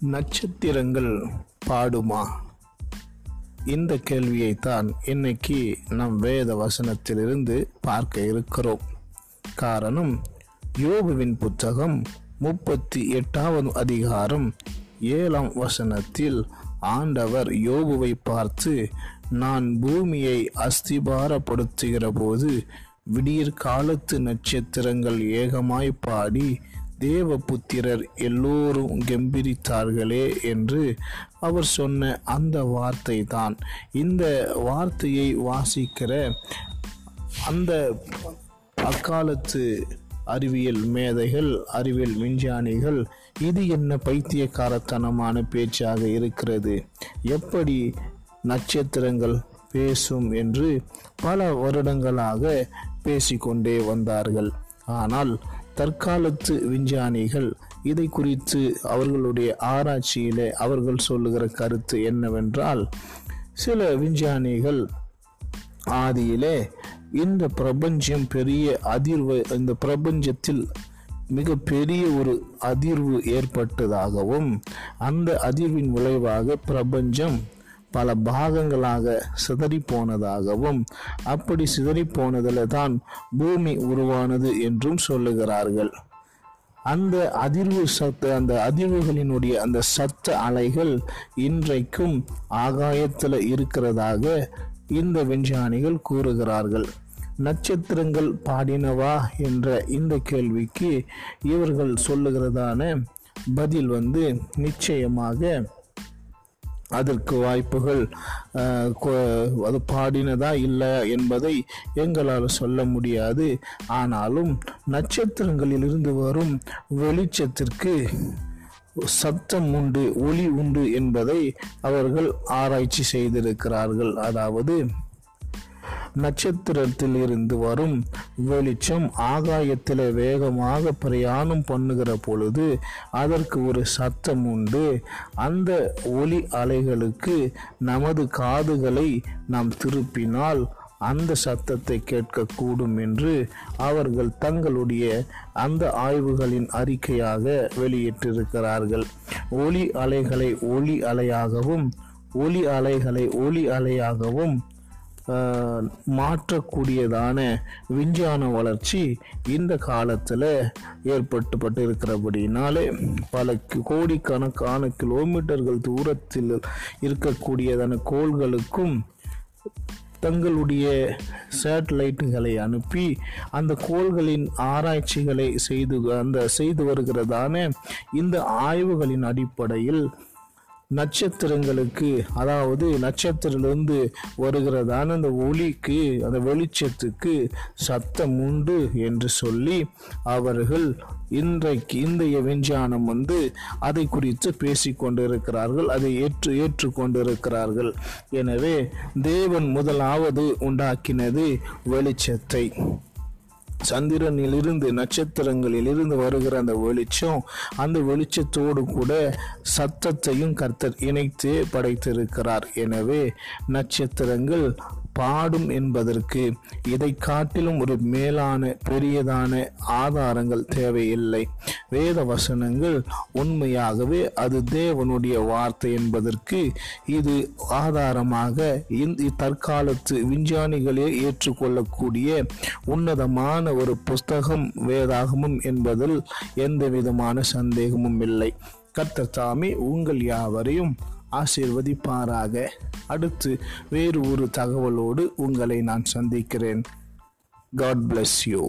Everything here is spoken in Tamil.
நட்சத்திரங்கள் பாடுமா? இந்த கேள்வியைத்தான் இன்னைக்கு நம் வேத வசனத்திலிருந்து பார்க்க இருக்கிறோம். காரணம் யோபுவின் புத்தகம் முப்பத்தி எட்டாவது அதிகாரம் ஏழாம் வசனத்தில் ஆண்டவர் யோபுவை பார்த்து நான் பூமியை அஸ்திபாரப்படுத்துகிற போது விடியற் காலத்து நட்சத்திரங்கள் ஏகமாய் பாடி தேவபுத்திரர் எல்லோரும் கெம்பிரித்தார்களே என்று அவர் சொன்ன அந்த வார்த்தை தான் இந்த வார்த்தையை வாசிக்கிற அந்த அக்காலத்து அறிவியல் மேதைகள் அறிவியல் விஞ்ஞானிகள் இது என்ன பைத்தியக்காரத்தனமான பேச்சாக இருக்கிறது? எப்படி நட்சத்திரங்கள் பேசும் என்று பல வருடங்களாக பேசிக்கொண்டே வந்தார்கள். ஆனால் தற்காலத்து விஞ்ஞானிகள் இதை குறித்து அவர்களுடைய ஆராய்ச்சியிலே அவர்கள் சொல்லுகிற கருத்து என்னவென்றால் சில விஞ்ஞானிகள் ஆதியிலே இந்த பிரபஞ்சம் பெரிய அதிர்வு இந்த பிரபஞ்சத்தில் மிக பெரிய ஒரு அதிர்வு ஏற்பட்டதாகவும் அந்த அதிர்வின் விளைவாக பிரபஞ்சம் பல பாகங்களாக சிதறி போனதாகவும் அப்படி சிதறி போனதில் தான் பூமி உருவானது என்றும் சொல்லுகிறார்கள். அந்த அதிர்வு சத்த அந்த அதிர்வுகளினுடைய அந்த சத்த அலைகள் இன்றைக்கும் ஆகாயத்தில் இருக்கிறதாக இந்த விஞ்ஞானிகள் கூறுகிறார்கள். நட்சத்திரங்கள் பாடினவா என்ற இந்த கேள்விக்கு இவர்கள் சொல்லுகிறதான பதில் வந்து நிச்சயமாக அதற்கு வாய்ப்புகள் அது பாடினதா இல்லை என்பதை எங்களால் சொல்ல முடியாது. ஆனாலும் நட்சத்திரங்களிலிருந்து வரும் வெளிச்சத்திற்கு சத்தம் உண்டு ஒளி உண்டு என்பதை அவர்கள் ஆராய்ச்சி செய்திருக்கிறார்கள். அதாவது நட்சத்திரத்தில் இருந்து வரும் வெளிச்சம் ஆகாயத்தில் வேகமாக பிரயாணம் பண்ணுகிற பொழுது அதற்கு ஒரு சத்தம் உண்டு. அந்த ஒளி அலைகளுக்கு நமது காதுகளை நாம் திருப்பினால் அந்த சத்தத்தை கேட்கக்கூடும் என்று அவர்கள் தங்களுடைய அந்த ஆய்வுகளின் அறிக்கையாக வெளியிட்டிருக்கிறார்கள். ஒளி அலைகளை ஒளி அலையாகவும் ஒளி அலைகளை ஒளி அலையாகவும் மாற்றக்கூடியதான விஞ்ஞான வளர்ச்சி இந்த காலத்தில் ஏற்பட்டுப்பட்டு இருக்கிறபடினாலே பல கோடிக்கணக்கான கிலோமீட்டர்கள் தூரத்தில் இருக்கக்கூடியதான கோள்களுக்கும் தங்களுடைய சேட்டலைட்டுகளை அனுப்பி அந்த கோள்களின் ஆராய்ச்சிகளை செய்து அந்த செய்து வருகிறதான இந்த ஆய்வுகளின் அடிப்படையில் நட்சத்திரங்களுக்கு அதாவது நட்சத்திரத்திலிருந்து வருகிறதான அந்த ஒளிக்கு அந்த வெளிச்சத்துக்கு சத்தம் உண்டு என்று சொல்லி அவர்கள் இன்றைக்கு இந்திய விஞ்ஞானம் வந்து அதை குறித்து பேசிக்கொண்டிருக்கிறார்கள் அதை ஏற்று ஏற்றுக்கொண்டிருக்கிறார்கள். எனவே தேவன் முதலாவது உண்டாக்கினது வெளிச்சத்தை. சந்திரனிலிருந்து நட்சத்திரங்களிலிருந்து வருகிற அந்த வெளிச்சம் அந்த வெளிச்சத்தோடு கூட சத்தத்தையும் கர்த்தர் இணைத்து படைத்திருக்கிறார். எனவே நட்சத்திரங்கள் பாடும் என்பதற்கு இதை காட்டிலும் ஒரு மேலான பெரியதான ஆதாரங்கள் தேவையில்லை. வேத வசனங்கள் உண்மையாகவே அது தேவனுடைய வார்த்தை என்பதற்கு இது ஆதாரமாக தற்காலத்து விஞ்ஞானிகளே ஏற்றுக்கொள்ளக்கூடிய உன்னதமான ஒரு புஸ்தகம் வேதாகமும் என்பதில் எந்த விதமான சந்தேகமும் இல்லை. கர்த்தர் தாமே உங்கள் யாவரையும் ஆசீர்வதிப்பாராக. அடுத்து வேறு ஒரு தகவலோடு உங்களை நான் சந்திக்கிறேன். God bless you